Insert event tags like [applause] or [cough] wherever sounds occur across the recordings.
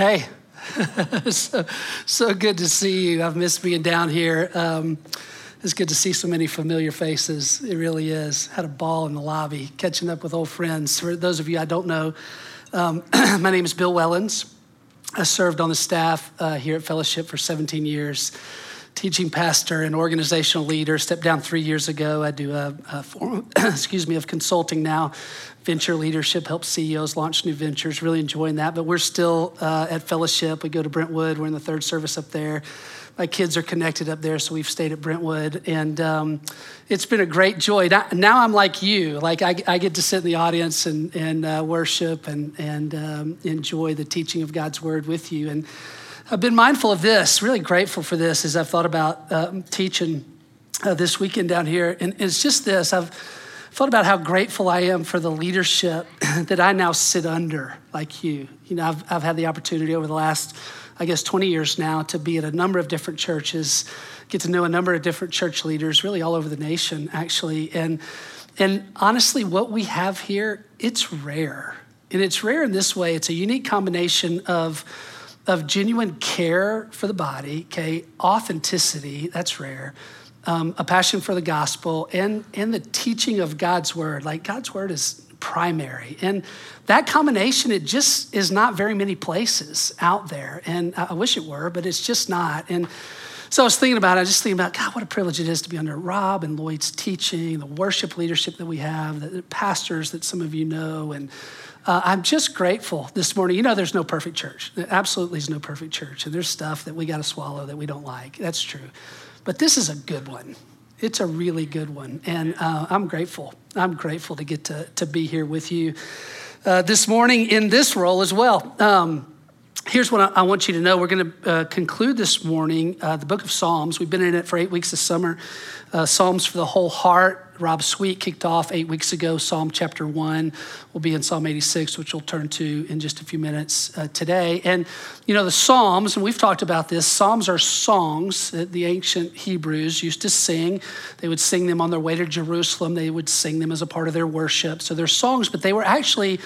Hey, [laughs] so, so good to see you. I've missed being down here. Um, it's good to see so many familiar faces. It really is. Had a ball in the lobby, catching up with old friends. For those of you I don't know, um, [clears throat] my name is Bill Wellens. I served on the staff uh, here at Fellowship for 17 years, teaching pastor and organizational leader. Stepped down three years ago. I do a, a form, [clears throat] excuse me, of consulting now venture leadership, help CEOs launch new ventures. Really enjoying that. But we're still uh, at Fellowship. We go to Brentwood. We're in the third service up there. My kids are connected up there, so we've stayed at Brentwood, and um, it's been a great joy. Now I'm like you, like I, I get to sit in the audience and, and uh, worship and, and um, enjoy the teaching of God's word with you. And I've been mindful of this, really grateful for this as I've thought about um, teaching uh, this weekend down here. And it's just this I've thought about how grateful I am for the leadership [laughs] that I now sit under, like you. You know, I've, I've had the opportunity over the last, I guess, 20 years now to be at a number of different churches, get to know a number of different church leaders, really all over the nation, actually. And, and honestly, what we have here, it's rare. And it's rare in this way it's a unique combination of of genuine care for the body, okay, authenticity, that's rare, um, a passion for the gospel and, and the teaching of God's word. Like God's word is primary. And that combination, it just is not very many places out there. And I wish it were, but it's just not. And so I was thinking about it, I was just thinking about, God, what a privilege it is to be under Rob and Lloyd's teaching, the worship leadership that we have, the pastors that some of you know. And uh, I'm just grateful this morning. You know, there's no perfect church. There absolutely is no perfect church. And there's stuff that we got to swallow that we don't like. That's true. But this is a good one. It's a really good one. And uh, I'm grateful. I'm grateful to get to, to be here with you uh, this morning in this role as well. Um, here's what I, want you to know. We're going to uh, conclude this morning uh, the book of Psalms. We've been in it for eight weeks this summer. Uh, Psalms for the whole heart. Rob Sweet kicked off eight weeks ago. Psalm chapter one will be in Psalm 86, which we'll turn to in just a few minutes uh, today. And, you know, the Psalms, and we've talked about this, Psalms are songs that the ancient Hebrews used to sing. They would sing them on their way to Jerusalem, they would sing them as a part of their worship. So they're songs, but they were actually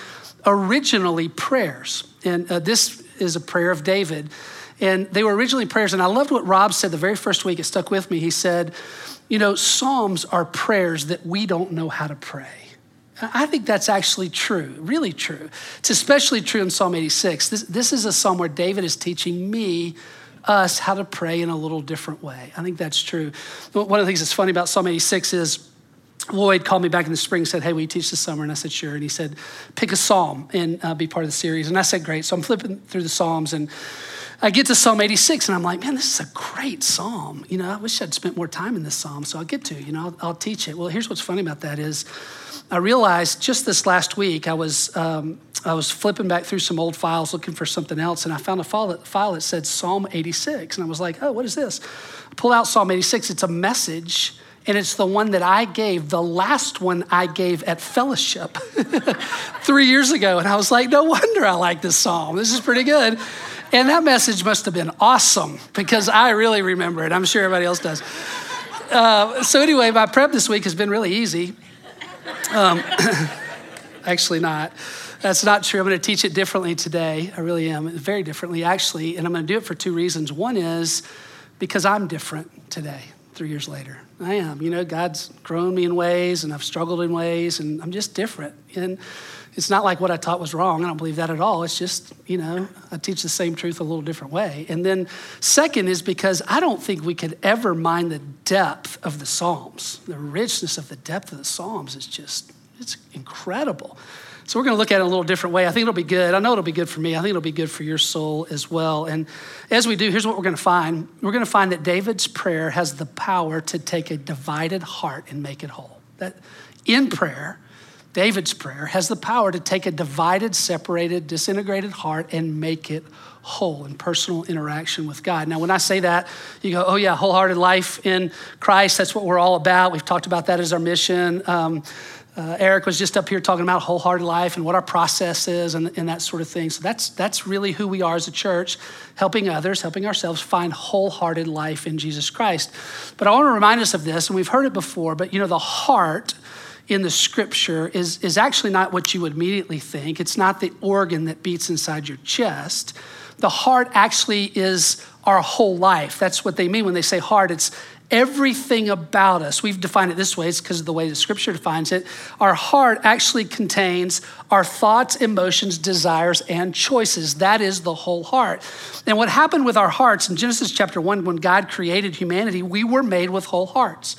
originally prayers. And uh, this is a prayer of David. And they were originally prayers. And I loved what Rob said the very first week. It stuck with me. He said, you know, Psalms are prayers that we don't know how to pray. I think that's actually true, really true. It's especially true in Psalm 86. This, this is a psalm where David is teaching me, us, how to pray in a little different way. I think that's true. One of the things that's funny about Psalm 86 is Lloyd called me back in the spring and said, Hey, will you teach this summer? And I said, Sure. And he said, Pick a psalm and uh, be part of the series. And I said, Great. So I'm flipping through the Psalms and I get to Psalm 86 and I'm like, man, this is a great psalm. You know, I wish I'd spent more time in this psalm. So I'll get to, you know, I'll, I'll teach it. Well, here's what's funny about that is I realized just this last week I was um, I was flipping back through some old files looking for something else, and I found a file that, file that said Psalm 86, and I was like, oh, what is this? I pull out Psalm 86. It's a message and it's the one that I gave, the last one I gave at fellowship [laughs] three years ago. And I was like, no wonder I like this psalm. This is pretty good. And that message must have been awesome because I really remember it. I'm sure everybody else does. Uh, so, anyway, my prep this week has been really easy. Um, [coughs] actually, not. That's not true. I'm going to teach it differently today. I really am, very differently, actually. And I'm going to do it for two reasons. One is because I'm different today, three years later. I am. You know, God's grown me in ways, and I've struggled in ways, and I'm just different. And it's not like what I taught was wrong. I don't believe that at all. It's just, you know, I teach the same truth a little different way. And then, second is because I don't think we could ever mind the depth of the Psalms. The richness of the depth of the Psalms is just, it's incredible. So we're going to look at it a little different way. I think it'll be good. I know it'll be good for me. I think it'll be good for your soul as well. And as we do, here's what we're going to find. We're going to find that David's prayer has the power to take a divided heart and make it whole. That in prayer, David's prayer has the power to take a divided, separated, disintegrated heart and make it whole in personal interaction with God. Now, when I say that, you go, oh, yeah, wholehearted life in Christ, that's what we're all about. We've talked about that as our mission. Um, uh, Eric was just up here talking about wholehearted life and what our process is and, and that sort of thing. So that's, that's really who we are as a church, helping others, helping ourselves find wholehearted life in Jesus Christ. But I want to remind us of this, and we've heard it before, but you know, the heart in the scripture is, is actually not what you would immediately think. It's not the organ that beats inside your chest, the heart actually is our whole life. That's what they mean when they say heart. It's everything about us. We've defined it this way, it's because of the way the scripture defines it. Our heart actually contains our thoughts, emotions, desires, and choices. That is the whole heart. And what happened with our hearts in Genesis chapter 1, when God created humanity, we were made with whole hearts.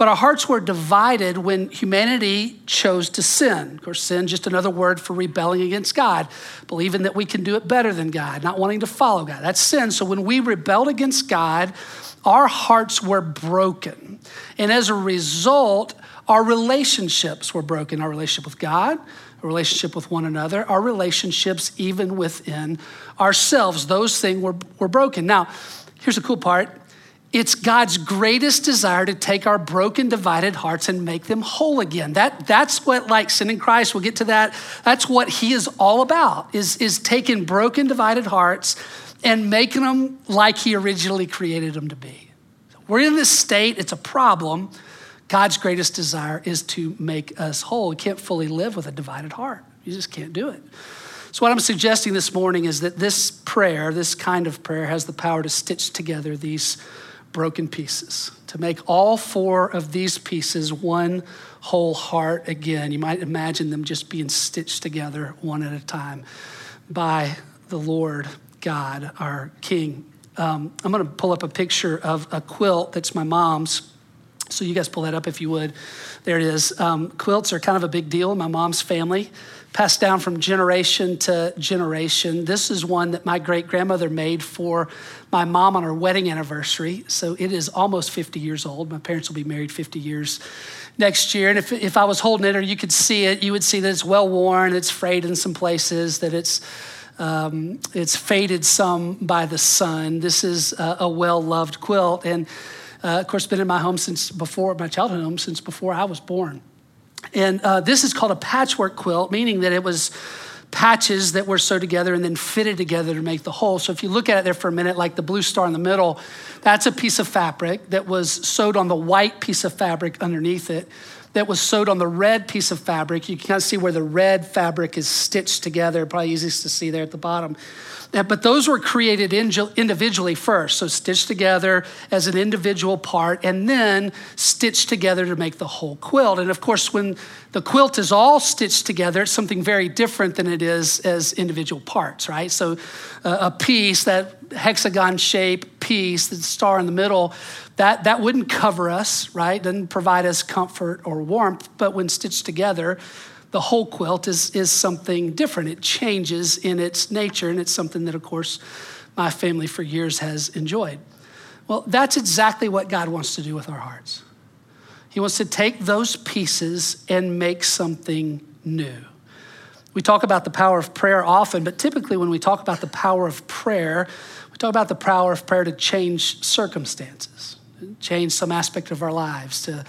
But our hearts were divided when humanity chose to sin. Of course, sin, just another word for rebelling against God, believing that we can do it better than God, not wanting to follow God. That's sin. So when we rebelled against God, our hearts were broken. And as a result, our relationships were broken our relationship with God, our relationship with one another, our relationships even within ourselves. Those things were, were broken. Now, here's the cool part it's God's greatest desire to take our broken, divided hearts and make them whole again. That, that's what, like sin in Christ, we'll get to that. That's what He is all about, is, is taking broken, divided hearts and making them like He originally created them to be. We're in this state, it's a problem. God's greatest desire is to make us whole. We can't fully live with a divided heart, you just can't do it. So, what I'm suggesting this morning is that this prayer, this kind of prayer, has the power to stitch together these broken pieces, to make all four of these pieces one whole heart again. You might imagine them just being stitched together one at a time by the Lord God, our King. Um, I'm going to pull up a picture of a quilt that's my mom's. So you guys pull that up if you would. There it is. Um, quilts are kind of a big deal in my mom's family, passed down from generation to generation. This is one that my great grandmother made for my mom on her wedding anniversary. So it is almost 50 years old. My parents will be married 50 years next year. And if, if I was holding it or you could see it, you would see that it's well worn, it's frayed in some places, that it's um, it's faded some by the sun. This is a, a well loved quilt. And uh, of course, been in my home since before, my childhood home, since before I was born. And uh, this is called a patchwork quilt, meaning that it was patches that were sewed together and then fitted together to make the whole. So if you look at it there for a minute, like the blue star in the middle, that's a piece of fabric that was sewed on the white piece of fabric underneath it that was sewed on the red piece of fabric. You can kind of see where the red fabric is stitched together, probably easiest to see there at the bottom. But those were created individually first, so stitched together as an individual part, and then stitched together to make the whole quilt. And of course, when the quilt is all stitched together, it's something very different than it is as individual parts, right? So uh, a piece, that hexagon shape piece, the star in the middle, that, that wouldn't cover us, right? Doesn't provide us comfort or warmth, but when stitched together, the whole quilt is, is something different. It changes in its nature, and it's something that, of course, my family for years has enjoyed. Well, that's exactly what God wants to do with our hearts. He wants to take those pieces and make something new. We talk about the power of prayer often, but typically when we talk about the power of prayer, talk about the power of prayer to change circumstances, change some aspect of our lives, to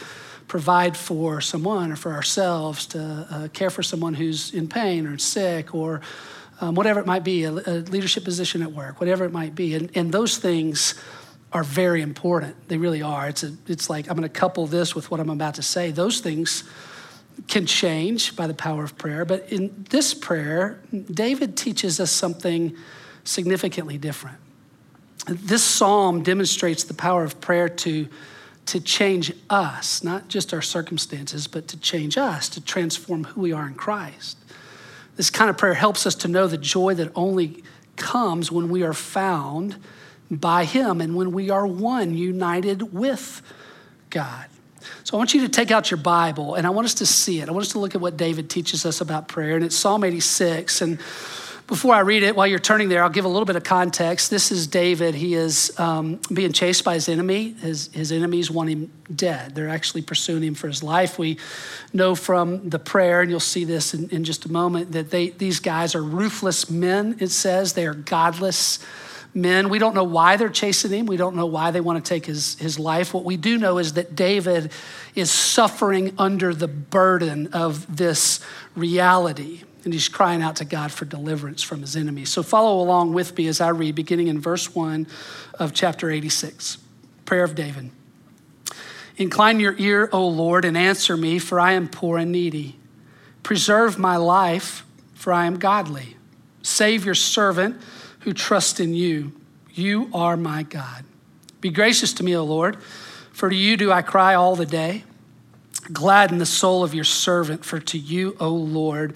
provide for someone or for ourselves, to uh, care for someone who's in pain or sick or um, whatever it might be, a, a, leadership position at work, whatever it might be. And, and those things are very important. They really are. It's, a, it's like I'm going to couple this with what I'm about to say. Those things can change by the power of prayer. But in this prayer, David teaches us something significantly different. This psalm demonstrates the power of prayer to to change us, not just our circumstances, but to change us, to transform who we are in Christ. This kind of prayer helps us to know the joy that only comes when we are found by Him and when we are one, united with God. So I want you to take out your Bible and I want us to see it. I want us to look at what David teaches us about prayer. And it's Psalm 86. And before I read it, while you're turning there, I'll give a little bit of context. This is David. He is um, being chased by his enemy. His, his enemies want him dead. They're actually pursuing him for his life. We know from the prayer, and you'll see this in, in just a moment, that they, these guys are ruthless men, it says. They are godless men. We don't know why they're chasing him. We don't know why they want to take his, his life. What we do know is that David is suffering under the burden of this reality and he's crying out to God for deliverance from his enemies. So follow along with me as I read, beginning in verse 1 of chapter 86. Prayer of David. Incline your ear, O Lord, and answer me, for I am poor and needy. Preserve my life, for I am godly. Save your servant, who trusts in you. You are my God. Be gracious to me, O Lord, for to you do I cry all the day. Gladden the soul of your servant, for to you, O Lord,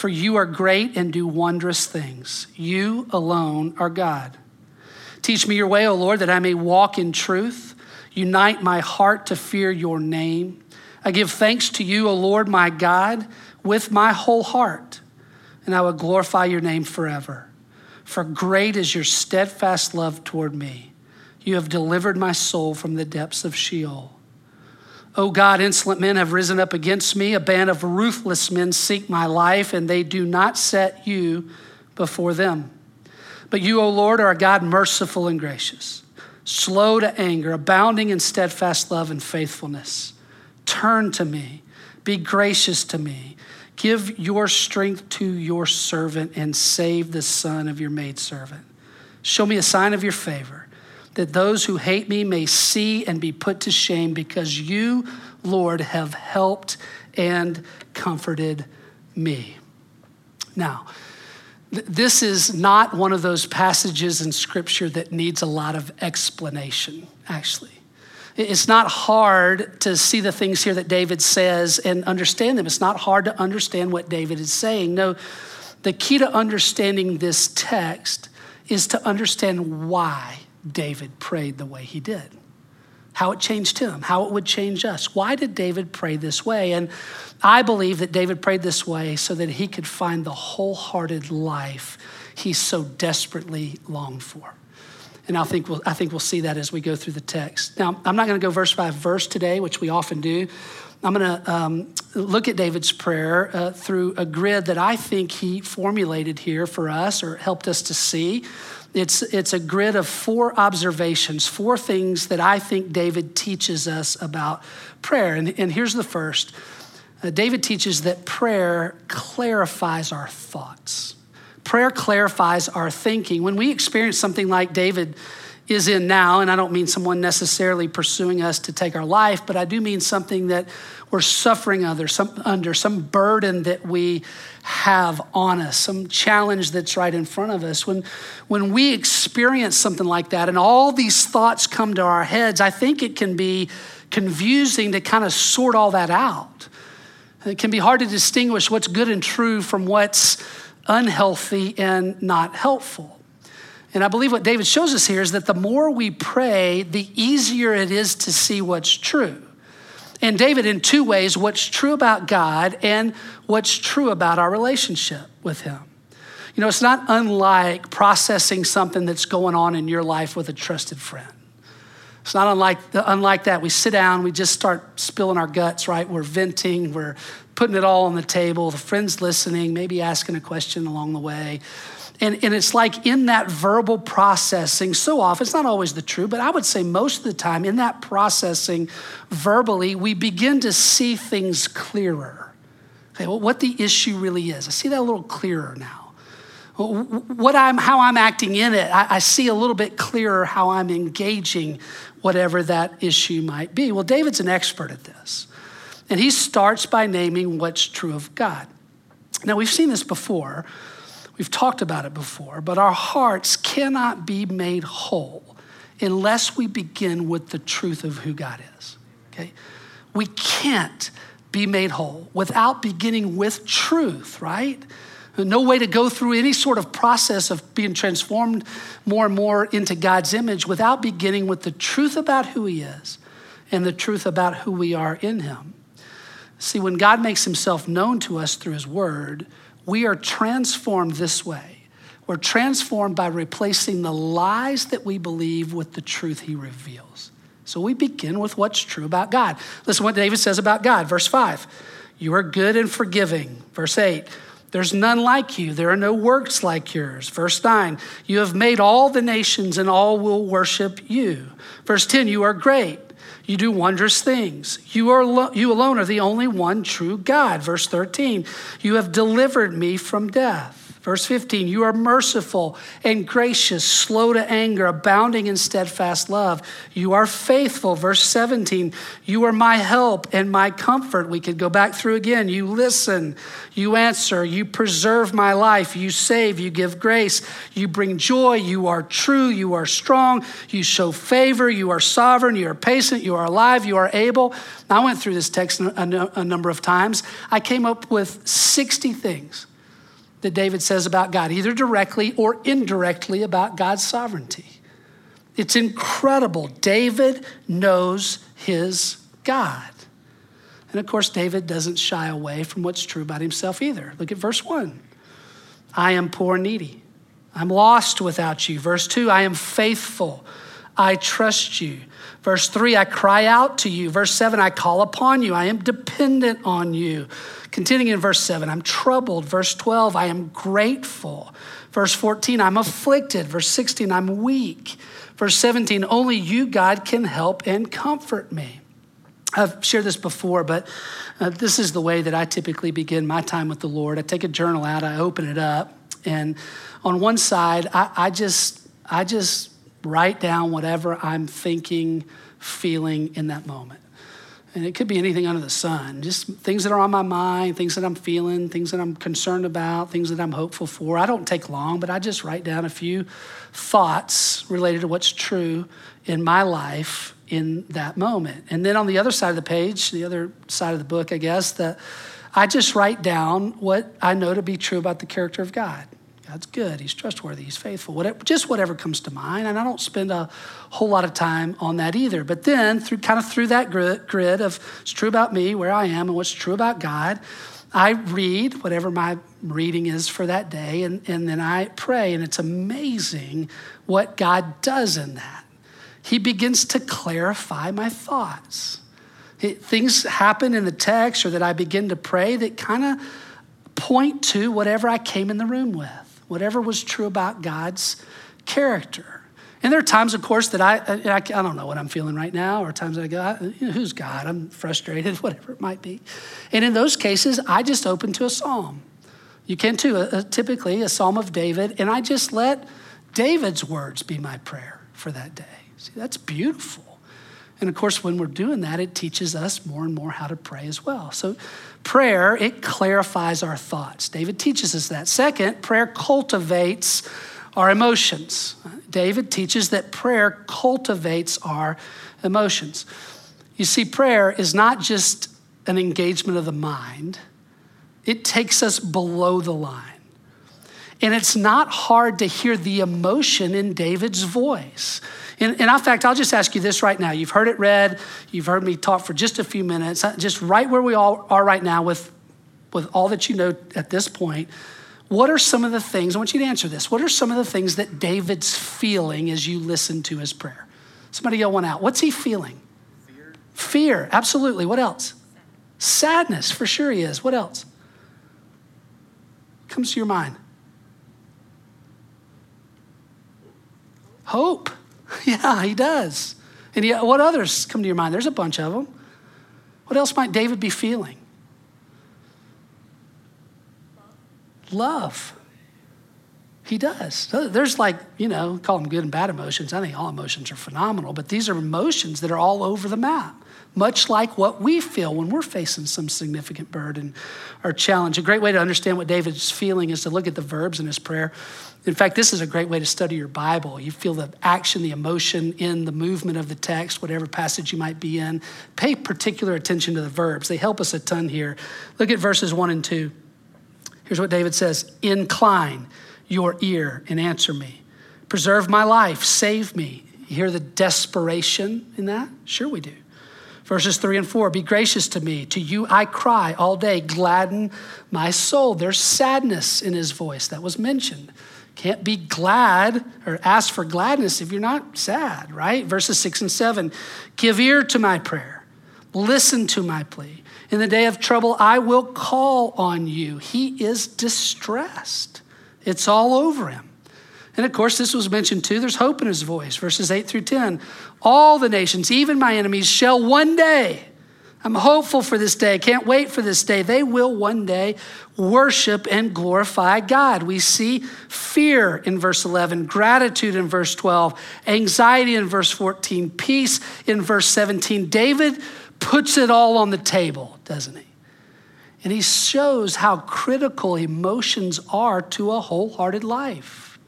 For you are great and do wondrous things. You alone are God. Teach me your way, O Lord, that I may walk in truth. Unite my heart to fear your name. I give thanks to you, O Lord my God, with my whole heart, and I will glorify your name forever. For great is your steadfast love toward me. You have delivered my soul from the depths of Sheol. O God, insolent men have risen up against me. A band of ruthless men seek my life, and they do not set you before them. But you, O Lord, are a God merciful and gracious, slow to anger, abounding in steadfast love and faithfulness. Turn to me, be gracious to me. Give your strength to your servant and save the son of your maidservant. Show me a sign of your favor, that those who hate me may see and be put to shame, because you, Lord, have helped and comforted me. Now, this is not one of those passages in Scripture that needs a lot of explanation, actually. It's not hard to see the things here that David says and understand them. It's not hard to understand what David is saying. No, the key to understanding this text is to understand why David prayed the way he did, how it changed him, how it would change us. Why did David pray this way? And I believe that David prayed this way so that he could find the wholehearted life he so desperately longed for. And I think we'll, I think we'll see that as we go through the text. Now, I'm not going to go verse by verse today, which we often do. I'm going to um, look at David's prayer uh, through a grid that I think he formulated here for us or helped us to see. It's, it's a grid of four observations, four things that I think David teaches us about prayer. And, and here's the first uh, David teaches that prayer clarifies our thoughts. Prayer clarifies our thinking. When we experience something like David is in now, and I don't mean someone necessarily pursuing us to take our life, but I do mean something that we're suffering under, some, under some burden that we have on us, some challenge that's right in front of us. When, when we experience something like that and all these thoughts come to our heads, I think it can be confusing to kind of sort all that out. It can be hard to distinguish what's good and true from what's unhealthy and not helpful. And I believe what David shows us here is that the more we pray, the easier it is to see what's true. And David, in two ways, what's true about God and what's true about our relationship with Him. You know, it's not unlike processing something that's going on in your life with a trusted friend. It's not unlike, unlike that. We sit down, we just start spilling our guts, right? We're venting, we're putting it all on the table, the friend's listening, maybe asking a question along the way. And, and it's like in that verbal processing, so often, it's not always the true, but I would say most of the time, in that processing verbally, we begin to see things clearer. Okay, well, what the issue really is. I see that a little clearer now. What I'm, how I'm acting in it, I, I see a little bit clearer how I'm engaging whatever that issue might be. Well, David's an expert at this. And he starts by naming what's true of God. Now, we've seen this before, we've talked about it before, but our hearts cannot be made whole unless we begin with the truth of who God is. Okay? We can't be made whole without beginning with truth, right? No way to go through any sort of process of being transformed more and more into God's image without beginning with the truth about who He is and the truth about who we are in Him. See, when God makes himself known to us through his word, we are transformed this way. We're transformed by replacing the lies that we believe with the truth he reveals. So we begin with what's true about God. Listen what David says about God. Verse 5 You are good and forgiving. Verse 8 There's none like you. There are no works like yours. Verse 9, you have made all the nations and all will worship you. Verse 10, you are great. You do wondrous things. You, are lo- you alone are the only one true God. Verse 13, you have delivered me from death. Verse 15, you are merciful and gracious, slow to anger, abounding in steadfast love. You are faithful. Verse 17, you are my help and my comfort. We could go back through again. You listen, you answer, you preserve my life, you save, you give grace, you bring joy, you are true, you are strong, you show favor, you are sovereign, you are patient, you are alive, you are able. I went through this text a, number of times. I came up with 60 things that David says about God, either directly or indirectly about God's sovereignty. It's incredible. David knows his God. And of course, David doesn't shy away from what's true about himself either. Look at verse 1. I am poor and needy. I'm lost without you. Verse 2, I am faithful. I trust you. Verse 3, I cry out to you. Verse 7, I call upon you. I am dependent on you. Continuing in verse 7, I'm troubled. Verse 12, I am grateful. Verse 14, I'm afflicted. Verse 16, I'm weak. Verse 17, only you, God, can help and comfort me. I've shared this before, but uh, this is the way that I typically begin my time with the Lord. I take a journal out, I open it up, and on one side, I, I just, I just write down whatever I'm thinking, feeling in that moment. And it could be anything under the sun, just things that are on my mind, things that I'm feeling, things that I'm concerned about, things that I'm hopeful for. I don't take long, but I just write down a few thoughts related to what's true in my life in that moment. And then on the other side of the page, the other side of the book, I guess, that I just write down what I know to be true about the character of God. God's good. He's trustworthy. He's faithful. Whatever, just whatever comes to mind. And I don't spend a whole lot of time on that either. But then, through kind of through that grid, of it's true about me, where I am, and what's true about God, I read whatever my reading is for that day, and, and then I pray. And it's amazing what God does in that. He begins to clarify my thoughts. It, things happen in the text or that I begin to pray that kind of point to whatever I came in the room with whatever was true about God's character. And there are times, of course, that I, I, I don't know what I'm feeling right now, or times I go, you know, who's God? I'm frustrated, [laughs] whatever it might be. And in those cases, I just open to a psalm. You can too, a, a, typically a psalm of David, and I just let David's words be my prayer for that day. See, that's beautiful. And of course, when we're doing that, it teaches us more and more how to pray as well. So, prayer, it clarifies our thoughts. David teaches us that. Second, prayer cultivates our emotions. David teaches that prayer cultivates our emotions. You see, prayer is not just an engagement of the mind, it takes us below the line. And it's not hard to hear the emotion in David's voice. And, and in fact, I'll just ask you this right now. You've heard it read, you've heard me talk for just a few minutes, uh, just right where we all are right now with, with all that you know at this point. What are some of the things, I want you to answer this, what are some of the things that David's feeling as you listen to his prayer? Somebody yell one out. What's he feeling? Fear. Fear, absolutely. What else? Sadness, for sure he is. What else? Comes to your mind? Hope. [laughs] Yeah, he does. And he, what others come to your mind? There's a bunch of them. What else might David be feeling? Love. He does. There's like, you know, call them good and bad emotions. I think all emotions are phenomenal, but these are emotions that are all over the map, much like what we feel when we're facing some significant burden or challenge. A great way to understand what David's feeling is to look at the verbs in his prayer. In fact, this is a great way to study your Bible. You feel the action, the emotion in the movement of the text, whatever passage you might be in. Pay particular attention to the verbs, they help us a ton here. Look at verses one and two. Here's what David says Incline your ear and answer me. Preserve my life, save me. You hear the desperation in that? Sure, we do. Verses three and four Be gracious to me. To you I cry all day. Gladden my soul. There's sadness in his voice that was mentioned. Can't be glad or ask for gladness if you're not sad, right? Verses six and seven Give ear to my prayer. Listen to my plea. In the day of trouble, I will call on you. He is distressed. It's all over him. And of course, this was mentioned too. There's hope in his voice. Verses 8 through 10. All the nations, even my enemies, shall one day, I'm hopeful for this day, can't wait for this day. They will one day worship and glorify God. We see fear in verse 11, gratitude in verse 12, anxiety in verse 14, peace in verse 17. David puts it all on the table, doesn't he? And he shows how critical emotions are to a wholehearted life.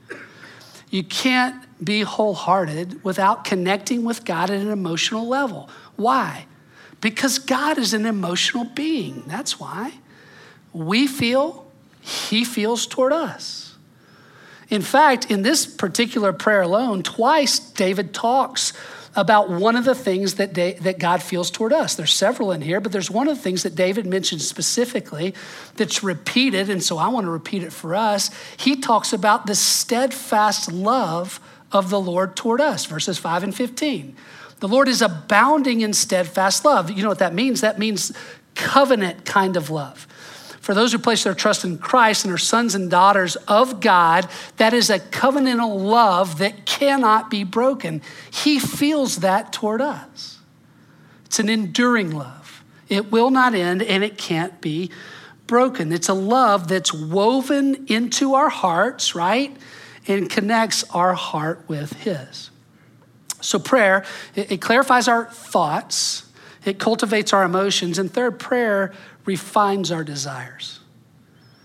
You can't be wholehearted without connecting with God at an emotional level. Why? Because God is an emotional being. That's why. We feel, He feels toward us. In fact, in this particular prayer alone, twice David talks about one of the things that, that God feels toward us. There's several in here, but there's one of the things that David mentioned specifically that's repeated, and so I want to repeat it for us. He talks about the steadfast love of the Lord toward us, verses 5 and 15. The Lord is abounding in steadfast love. You know what that means? That means covenant kind of love. For those who place their trust in Christ and are sons and daughters of God, that is a covenantal love that cannot be broken. He feels that toward us. It's an enduring love. It will not end and it can't be broken. It's a love that's woven into our hearts, right? And connects our heart with His. So, prayer, it, it clarifies our thoughts, it cultivates our emotions, and third, prayer refines our desires.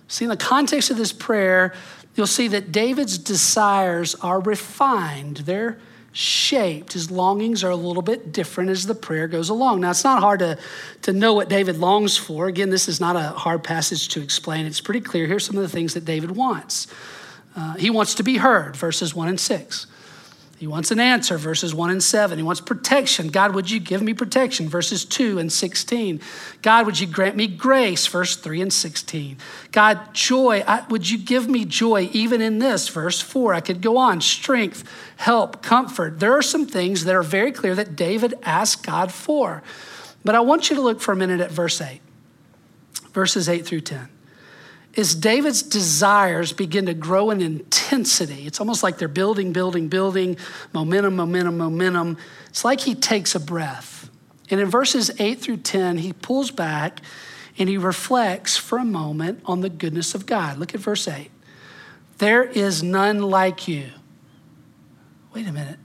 See, in the context of this prayer, you'll see that David's desires are refined. They're shaped. His longings are a little bit different as the prayer goes along. Now, it's not hard to, to know what David longs for. Again, this is not a hard passage to explain. It's pretty clear. Here's some of the things that David wants. Uh, he wants to be heard, verses 1 and 6. He wants an answer, verses 1 and 7. He wants protection. God, would you give me protection, verses 2 and 16. God, would you grant me grace, verse 3 and 16. God, joy, I, would you give me joy even in this, verse 4. I could go on. Strength, help, comfort. There are some things that are very clear that David asked God for. But I want you to look for a minute at verse 8, verses 8 through 10 is David's desires begin to grow in intensity. It's almost like they're building, building, building, momentum, momentum, momentum. It's like he takes a breath. And in verses 8 through 10, he pulls back and he reflects for a moment on the goodness of God. Look at verse 8. There is none like you. Wait a minute.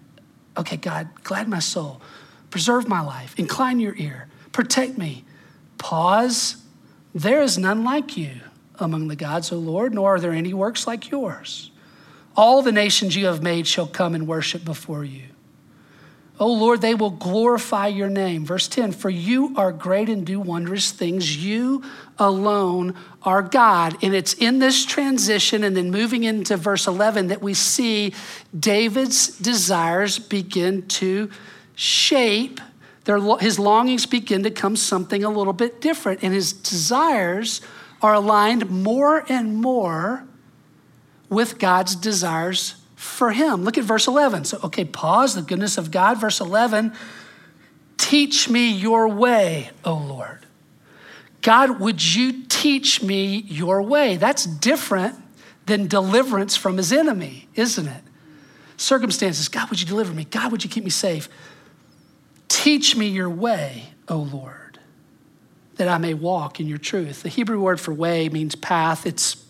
Okay, God, glad my soul. Preserve my life. Incline your ear. Protect me. Pause. There is none like you among the gods, O Lord, nor are there any works like yours. All the nations you have made shall come and worship before you. O Lord, they will glorify your name. Verse 10 For you are great and do wondrous things. You alone are God. And it's in this transition and then moving into verse 11 that we see David's desires begin to shape. Their, his longings begin to come something a little bit different. And his desires are aligned more and more with God's desires for him. Look at verse 11. So, okay, pause the goodness of God. Verse 11 Teach me your way, O Lord. God, would you teach me your way? That's different than deliverance from his enemy, isn't it? Circumstances, God, would you deliver me? God, would you keep me safe? Teach me your way, O Lord that I may walk in your truth. The Hebrew word for way means path. It's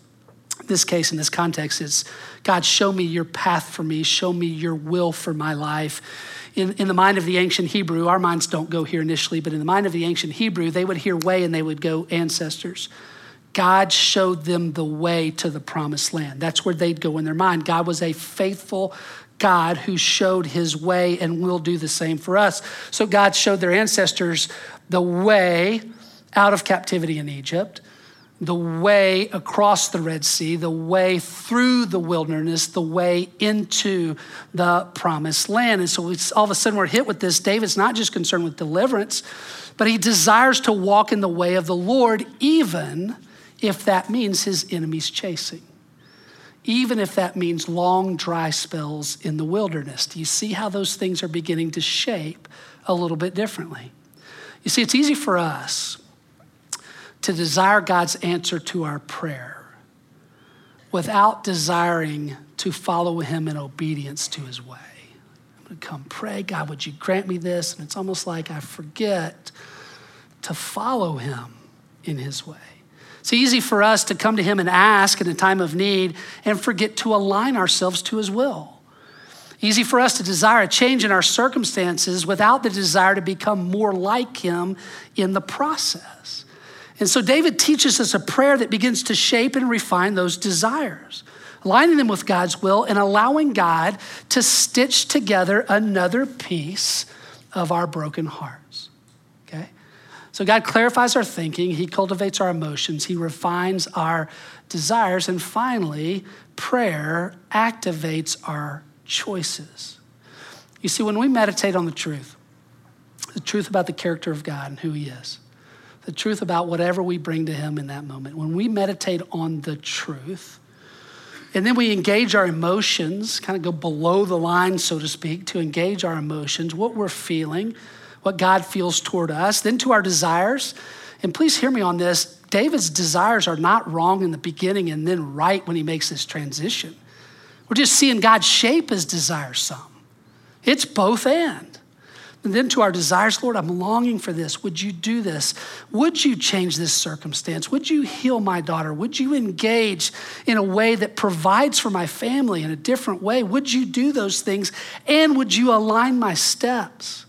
this case, in this context, it's God, show me your path for me, show me your will for my life. In, in the mind of the ancient Hebrew, our minds don't go here initially, but in the mind of the ancient Hebrew, they would hear way and they would go ancestors. God showed them the way to the promised land. That's where they'd go in their mind. God was a faithful God who showed his way and will do the same for us. So God showed their ancestors the way out of captivity in Egypt, the way across the Red Sea, the way through the wilderness, the way into the promised land. And so all of a sudden we're hit with this. David's not just concerned with deliverance, but he desires to walk in the way of the Lord, even if that means his enemies chasing. Even if that means long, dry spells in the wilderness. Do you see how those things are beginning to shape a little bit differently? You see, it's easy for us to desire God's answer to our prayer without desiring to follow Him in obedience to His way. I'm going to come pray, God, would you grant me this? And it's almost like I forget to follow Him in His way. It's easy for us to come to Him and ask in a time of need and forget to align ourselves to His will. Easy for us to desire a change in our circumstances without the desire to become more like Him in the process. And so David teaches us a prayer that begins to shape and refine those desires, aligning them with God's will and allowing God to stitch together another piece of our broken hearts. Okay? So God clarifies our thinking, He cultivates our emotions, He refines our desires, and finally, prayer activates our choices. You see, when we meditate on the truth, the truth about the character of God and who He is, the truth about whatever we bring to Him in that moment, when we meditate on the truth, and then we engage our emotions, kind of go below the line, so to speak, to engage our emotions, what we're feeling, what God feels toward us, then to our desires. And please hear me on this David's desires are not wrong in the beginning and then right when he makes this transition. We're just seeing God shape his desires some. It's both and. And then to our desires, Lord, I'm longing for this. Would you do this? Would you change this circumstance? Would you heal my daughter? Would you engage in a way that provides for my family in a different way? Would you do those things? And would you align my steps?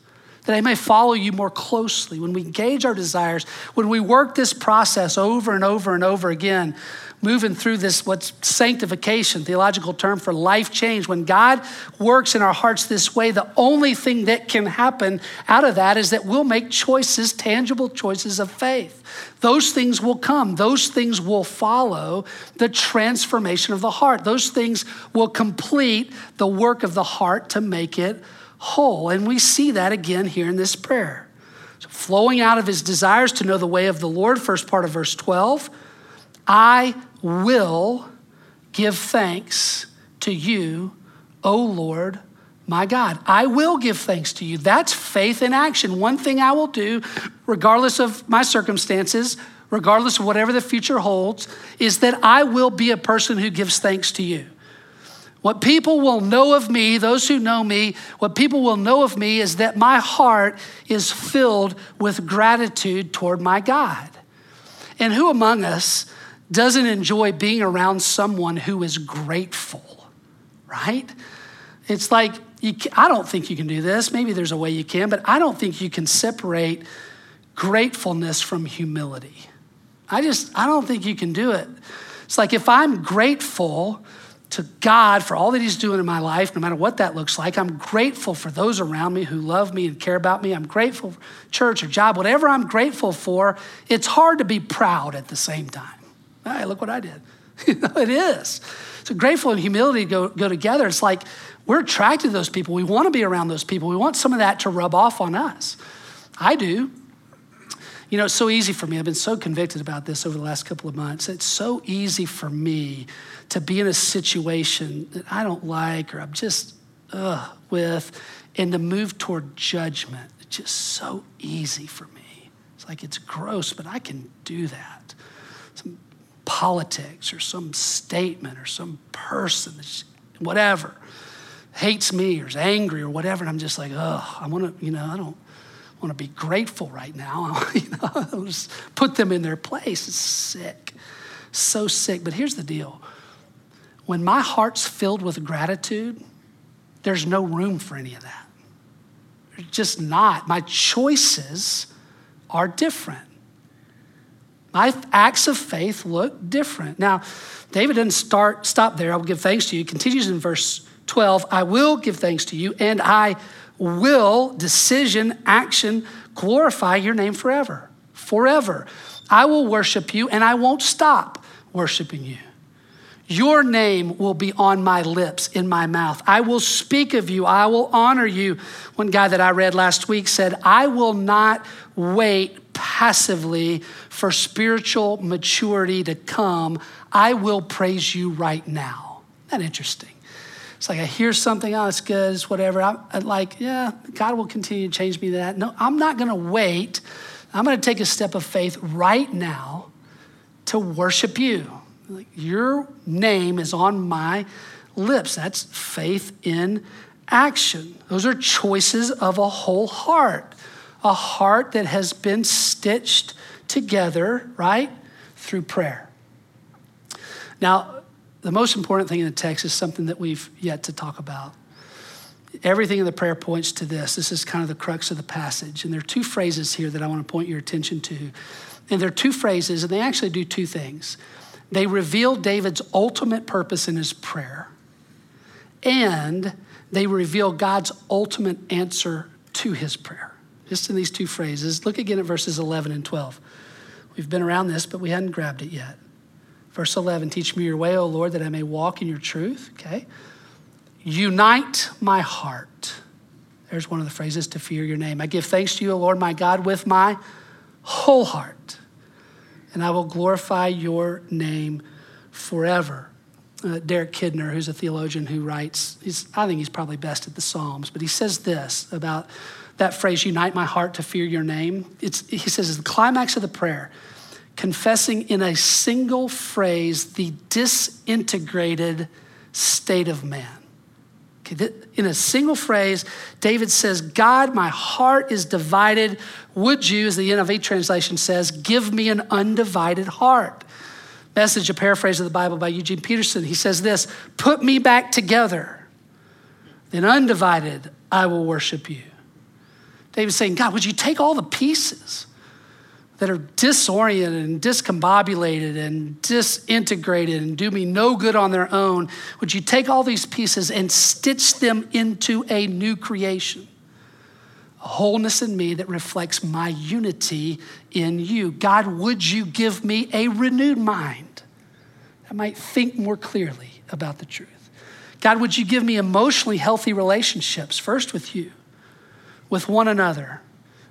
That I may follow you more closely. When we engage our desires, when we work this process over and over and over again, moving through this what's sanctification theological term for life change. When god works in our hearts this way the only thing that can happen out of that is that we'll make choices tangible choices of faith. Those things will come. Those things will follow the transformation of the heart. Those things will complete the work of the heart to make it whole. And we see that again here in this prayer. So flowing out of his desires to know the way of the lord first part of verse 12 I will give thanks to you, O Lord my God. I will give thanks to you. That's faith in action. One thing I will do, regardless of my circumstances, regardless of whatever the future holds, is that I will be a person who gives thanks to you. What people will know of me, those who know me, what people will know of me is that my heart is filled with gratitude toward my God. And who among us doesn't enjoy being around someone who is grateful, right? It's like, you, I don't think you can do this. Maybe there's a way you can, but I don't think you can separate gratefulness from humility. I just, I don't think you can do it. It's like if I'm grateful to God for all that He's doing in my life, no matter what that looks like, I'm grateful for those around me who love me and care about me. I'm grateful for church or job, whatever I'm grateful for, it's hard to be proud at the same time. Hey, look what I did. [laughs] you know, it is. So grateful and humility go, go together. It's like we're attracted to those people. We want to be around those people. We want some of that to rub off on us. I do. You know, it's so easy for me. I've been so convicted about this over the last couple of months. It's so easy for me to be in a situation that I don't like or I'm just ugh, with and to move toward judgment. It's just so easy for me. It's like it's gross, but I can do that. Politics or some statement or some person, whatever, hates me or is angry or whatever. And I'm just like, oh, I want to, you know, I don't want to be grateful right now. [laughs] you know, I'll just put them in their place. It's sick, so sick. But here's the deal when my heart's filled with gratitude, there's no room for any of that. Just not. My choices are different. My acts of faith look different. Now, David didn't start, stop there. I will give thanks to you. He continues in verse 12 I will give thanks to you, and I will, decision, action, glorify your name forever. Forever. I will worship you, and I won't stop worshiping you. Your name will be on my lips, in my mouth. I will speak of you. I will honor you. One guy that I read last week said, I will not wait passively for spiritual maturity to come, I will praise you right now. Isn't that interesting? It's like I hear something, oh, it's good, it's whatever. I'm, I'm like, yeah, God will continue to change me to that. No, I'm not going to wait. I'm going to take a step of faith right now to worship you. Like, your name is on my lips. That's faith in action. Those are choices of a whole heart, a heart that has been stitched together, right, through prayer. Now, the most important thing in the text is something that we've yet to talk about. Everything in the prayer points to this. This is kind of the crux of the passage. And there are two phrases here that I want to point your attention to. And there are two phrases, and they actually do two things. They reveal David's ultimate purpose in his prayer, and they reveal God's ultimate answer to his prayer. Just in these two phrases. Look again at verses 11 and 12. We've been around this, but we hadn't grabbed it yet. Verse 11 Teach me your way, O Lord, that I may walk in your truth. Okay. Unite my heart. There's one of the phrases to fear your name. I give thanks to you, O Lord my God, with my whole heart, and I will glorify your name forever. Uh, Derek Kidner, who's a theologian who writes, I think he's probably best at the Psalms, but he says this about that phrase, unite my heart to fear your name. It's, he says, it's the climax of the prayer confessing in a single phrase the disintegrated state of man. Okay, in a single phrase, David says, God, my heart is divided. Would you, as the NIV translation says, give me an undivided heart? Message, a paraphrase of the Bible by Eugene Peterson. He says this Put me back together, then undivided, I will worship you. David's saying, God, would you take all the pieces? that are disoriented and discombobulated and disintegrated and do me no good on their own, would you take all these pieces and stitch them into a new creation? A wholeness in me that reflects my unity in you. God, would you give me a renewed mind that might think more clearly about the truth? God, would you give me emotionally healthy relationships, first with you, with one another,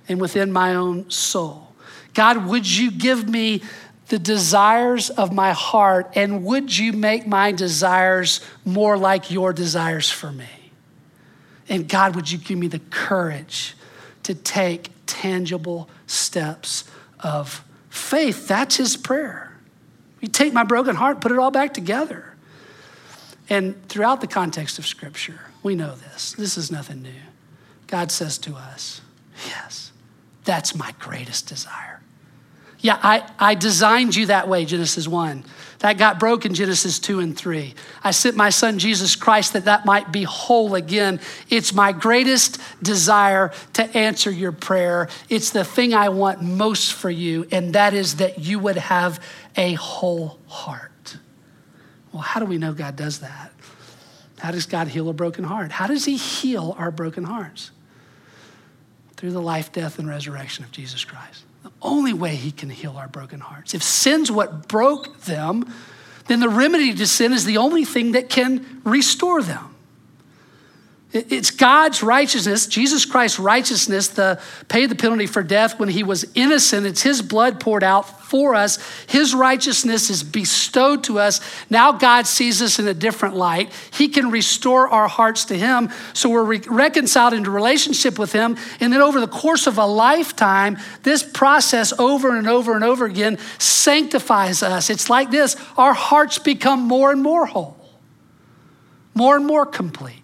and within my own soul? God, would you give me the desires of my heart and would you make my desires more like your desires for me? And God, would you give me the courage to take tangible steps of faith? That's his prayer. You take my broken heart, put it all back together. And throughout the context of Scripture, we know this. This is nothing new. God says to us, Yes, that's my greatest desire. Yeah, I, I designed you that way, Genesis 1. That got broken, Genesis 2 and 3. I sent my son Jesus Christ that that might be whole again. It's my greatest desire to answer your prayer. It's the thing I want most for you, and that is that you would have a whole heart. Well, how do we know God does that? How does God heal a broken heart? How does He heal our broken hearts? Through the life, death, and resurrection of Jesus Christ the only way he can heal our broken hearts. If sin's what broke them, then the remedy to sin is the only thing that can restore them. It's God's righteousness, Jesus Christ's righteousness, the paid the penalty for death when he was innocent. It's his blood poured out for us. His righteousness is bestowed to us. Now God sees us in a different light. He can restore our hearts to him. So we're re- reconciled into relationship with him. And then over the course of a lifetime, this process over and over and over again sanctifies us. It's like this our hearts become more and more whole, more and more complete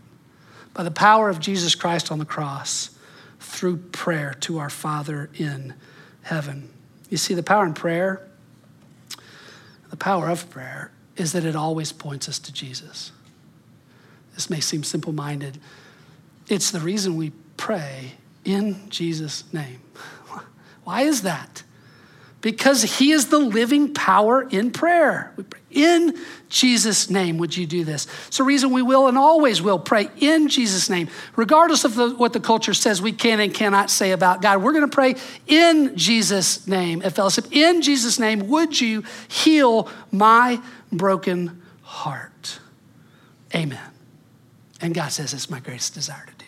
by the power of Jesus Christ on the cross through prayer to our Father in heaven. You see, the power in prayer, the power of prayer, is that it always points us to Jesus. This may seem simple minded. It's the reason we pray in Jesus' name. [laughs] Why is that? Because he is the living power in prayer. In Jesus' name, would you do this? It's the reason we will and always will pray in Jesus' name. Regardless of the, what the culture says we can and cannot say about God, we're going to pray in Jesus' name at fellowship. In Jesus' name, would you heal my broken heart? Amen. And God says it's my greatest desire to do